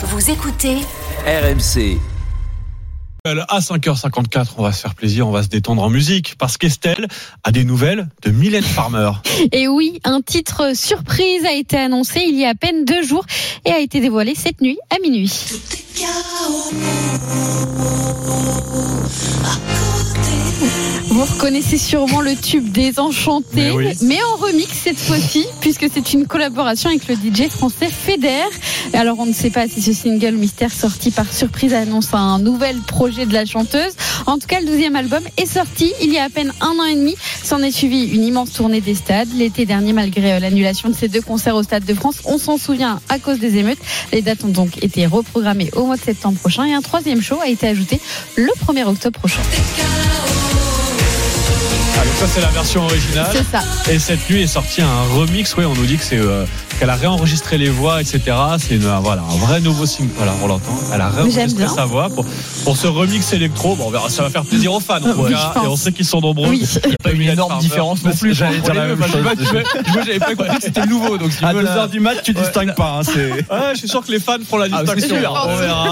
Vous écoutez RMC. À 5h54, on va se faire plaisir, on va se détendre en musique parce qu'Estelle a des nouvelles de Mylène Farmer. Et oui, un titre surprise a été annoncé il y a à peine deux jours et a été dévoilé cette nuit à minuit. Vous reconnaissez sûrement le tube Désenchanté, Mais mais, oui. en remix cette fois-ci, puisque c'est une collaboration avec le DJ français Feder. Alors on ne sait pas si ce single mystère sorti par surprise annonce un nouvel projet de la chanteuse. En tout cas, le douzième album est sorti il y a à peine un an et demi. S'en est suivi une immense tournée des stades. L'été dernier, malgré euh, l'annulation de ces deux concerts au Stade de France, on s'en souvient à cause des émeutes. Les dates ont donc été reprogrammées au mois de septembre prochain et un troisième show a été ajouté le 1er octobre prochain. Ah, donc ça c'est la version originale. C'est ça. Et cette nuit est sorti un remix. Oui, on nous dit que c'est euh, qu'elle a réenregistré les voix, etc. C'est une, euh, voilà un vrai nouveau single. Voilà, on l'entend. Elle a réenregistré sa voix pour pour ce remix électro. Bon, on verra. Ça va faire plaisir aux fans Oui. Et on sait qu'ils sont nombreux. Oui. Il y a pas une énorme Farmer différence non plus. J'allais dire la même chose. Moi, j'avais pas compris que c'était nouveau. Donc, si À tu veux, 2h là- du mat, tu distingues pas. hein, Ouais, je suis sûr que les fans feront la Ah, distinction. on verra.